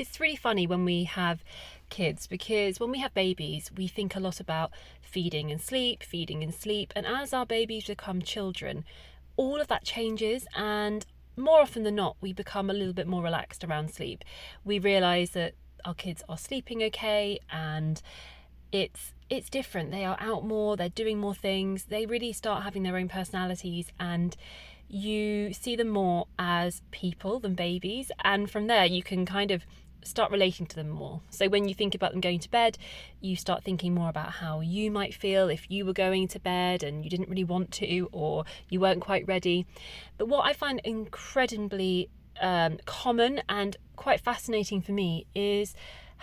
it's really funny when we have kids because when we have babies, we think a lot about feeding and sleep, feeding and sleep. And as our babies become children, all of that changes. And more often than not, we become a little bit more relaxed around sleep. We realize that our kids are sleeping okay and it's it's different they are out more they're doing more things they really start having their own personalities and you see them more as people than babies and from there you can kind of start relating to them more. So when you think about them going to bed, you start thinking more about how you might feel if you were going to bed and you didn't really want to or you weren't quite ready. But what I find incredibly um, common and quite fascinating for me is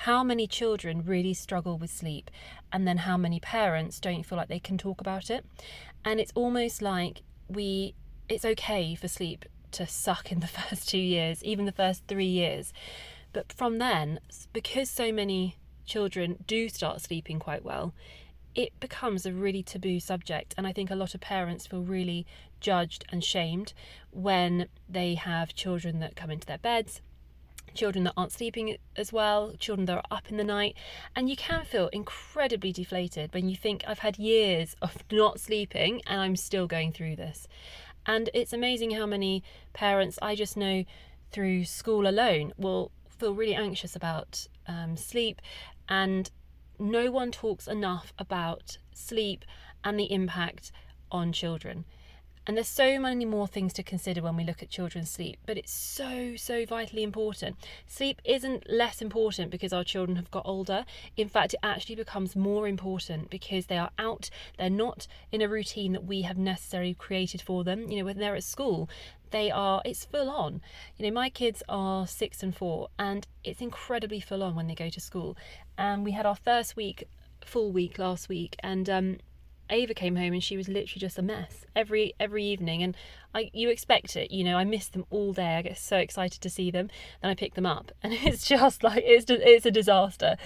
how many children really struggle with sleep and then how many parents don't feel like they can talk about it. And it's almost like we it's okay for sleep to suck in the first two years, even the first three years. But from then, because so many children do start sleeping quite well, it becomes a really taboo subject. And I think a lot of parents feel really judged and shamed when they have children that come into their beds children that aren't sleeping as well, children that are up in the night, and you can feel incredibly deflated when you think, I've had years of not sleeping and I'm still going through this. And it's amazing how many parents I just know through school alone will feel really anxious about um, sleep, and no one talks enough about sleep and the impact on children. And there's so many more things to consider when we look at children's sleep, but it's so, so vitally important. Sleep isn't less important because our children have got older. In fact, it actually becomes more important because they are out, they're not in a routine that we have necessarily created for them. You know, when they're at school, they are it's full on you know my kids are six and four and it's incredibly full on when they go to school and we had our first week full week last week and um, Ava came home and she was literally just a mess every every evening and I you expect it you know I miss them all day I get so excited to see them then I pick them up and it's just like it's it's a disaster.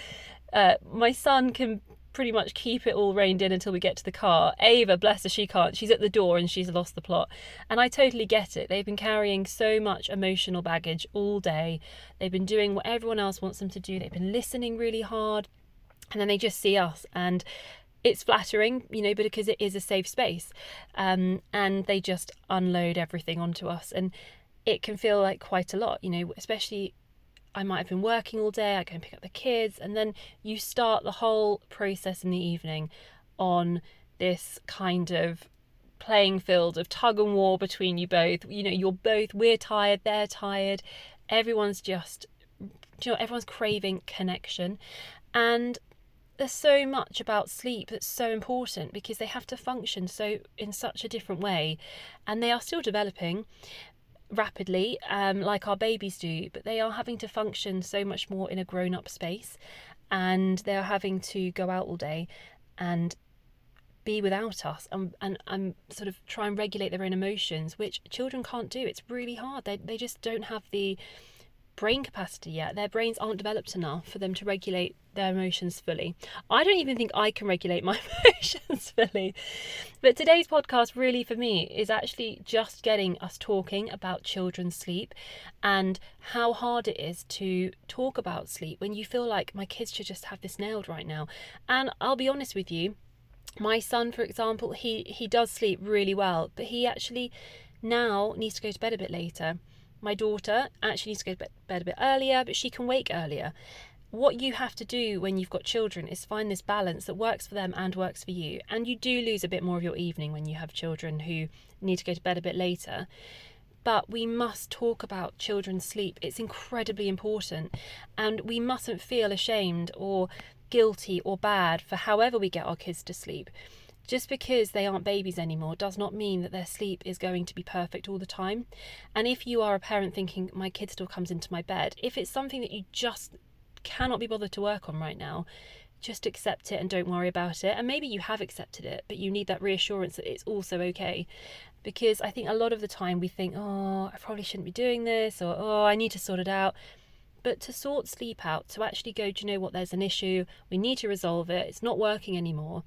Uh, my son can pretty much keep it all reined in until we get to the car. Ava bless her she can't she's at the door and she's lost the plot and I totally get it. They've been carrying so much emotional baggage all day. They've been doing what everyone else wants them to do. They've been listening really hard and then they just see us and it's flattering, you know, because it is a safe space. Um, and they just unload everything onto us. And it can feel like quite a lot, you know, especially I might have been working all day, I go and pick up the kids, and then you start the whole process in the evening on this kind of playing field of tug and war between you both. You know, you're both, we're tired, they're tired, everyone's just, you know, everyone's craving connection. And there's so much about sleep that's so important because they have to function so in such a different way and they are still developing rapidly um, like our babies do but they are having to function so much more in a grown-up space and they are having to go out all day and be without us and, and, and sort of try and regulate their own emotions which children can't do. It's really hard. They, they just don't have the brain capacity yet. Their brains aren't developed enough for them to regulate their emotions fully. I don't even think I can regulate my emotions fully. But today's podcast, really, for me, is actually just getting us talking about children's sleep and how hard it is to talk about sleep when you feel like my kids should just have this nailed right now. And I'll be honest with you, my son, for example, he, he does sleep really well, but he actually now needs to go to bed a bit later. My daughter actually needs to go to bed a bit earlier, but she can wake earlier. What you have to do when you've got children is find this balance that works for them and works for you. And you do lose a bit more of your evening when you have children who need to go to bed a bit later. But we must talk about children's sleep. It's incredibly important. And we mustn't feel ashamed or guilty or bad for however we get our kids to sleep. Just because they aren't babies anymore does not mean that their sleep is going to be perfect all the time. And if you are a parent thinking, my kid still comes into my bed, if it's something that you just cannot be bothered to work on right now, just accept it and don't worry about it. And maybe you have accepted it, but you need that reassurance that it's also okay. Because I think a lot of the time we think, oh, I probably shouldn't be doing this, or oh, I need to sort it out. But to sort sleep out, to actually go, do you know what, there's an issue, we need to resolve it, it's not working anymore,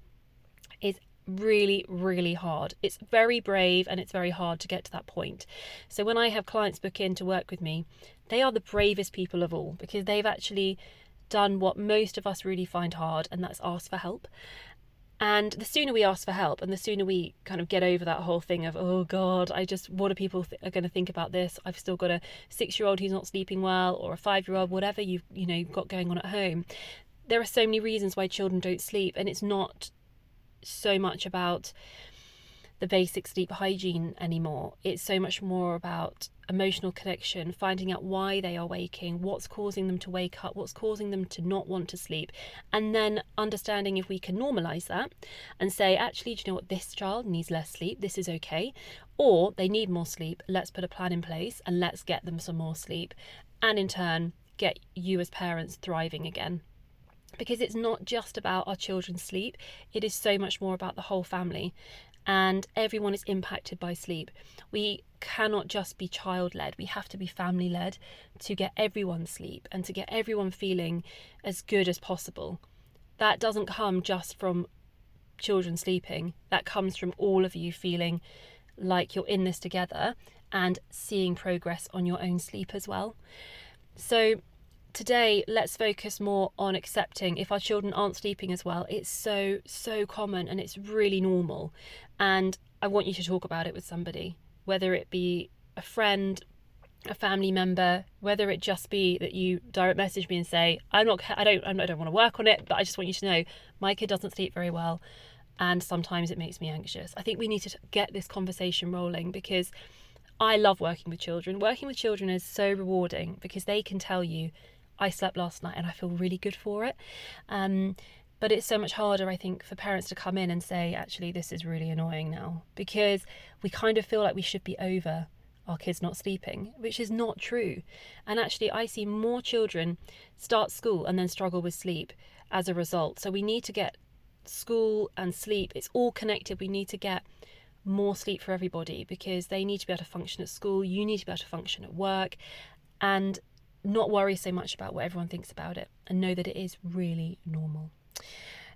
is really, really hard. It's very brave and it's very hard to get to that point. So when I have clients book in to work with me, they are the bravest people of all because they've actually done what most of us really find hard, and that's ask for help. And the sooner we ask for help, and the sooner we kind of get over that whole thing of, oh God, I just, what are people th- are going to think about this? I've still got a six-year-old who's not sleeping well, or a five-year-old, whatever you've you know got going on at home. There are so many reasons why children don't sleep, and it's not so much about the basic sleep hygiene anymore. It's so much more about emotional connection, finding out why they are waking, what's causing them to wake up, what's causing them to not want to sleep, and then understanding if we can normalize that and say, actually, do you know what? This child needs less sleep, this is okay. Or they need more sleep, let's put a plan in place and let's get them some more sleep. And in turn, get you as parents thriving again because it's not just about our children's sleep, it is so much more about the whole family. And everyone is impacted by sleep. We cannot just be child led, we have to be family led to get everyone sleep and to get everyone feeling as good as possible. That doesn't come just from children sleeping, that comes from all of you feeling like you're in this together and seeing progress on your own sleep as well. So, today let's focus more on accepting. If our children aren't sleeping as well it's so so common and it's really normal. And i want you to talk about it with somebody whether it be a friend a family member whether it just be that you direct message me and say i'm not i don't i don't want to work on it but i just want you to know my kid doesn't sleep very well and sometimes it makes me anxious. I think we need to get this conversation rolling because I love working with children. Working with children is so rewarding because they can tell you I slept last night and I feel really good for it. Um, but it's so much harder, I think, for parents to come in and say, actually, this is really annoying now, because we kind of feel like we should be over our kids not sleeping, which is not true. And actually, I see more children start school and then struggle with sleep as a result. So we need to get school and sleep, it's all connected. We need to get more sleep for everybody because they need to be able to function at school, you need to be able to function at work. And not worry so much about what everyone thinks about it and know that it is really normal.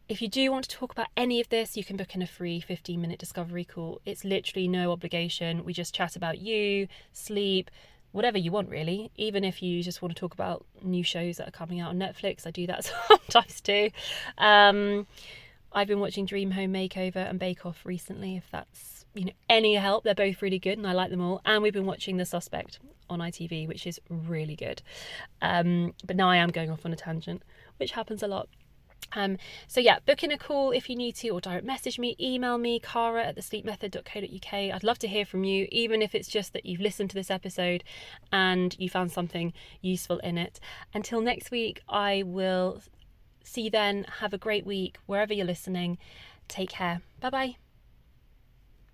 If you do want to talk about any of this, you can book in a free 15 minute discovery call. It's literally no obligation. We just chat about you, sleep, whatever you want, really. Even if you just want to talk about new shows that are coming out on Netflix, I do that sometimes too. Um, I've been watching Dream Home Makeover and Bake Off recently, if that's you know any help. They're both really good and I like them all. And we've been watching The Suspect on ITV, which is really good. Um, but now I am going off on a tangent, which happens a lot. Um, so yeah, book in a call if you need to, or direct message me, email me, cara at thesleepmethod.co.uk. I'd love to hear from you, even if it's just that you've listened to this episode and you found something useful in it. Until next week, I will see you then. Have a great week wherever you're listening. Take care. Bye bye.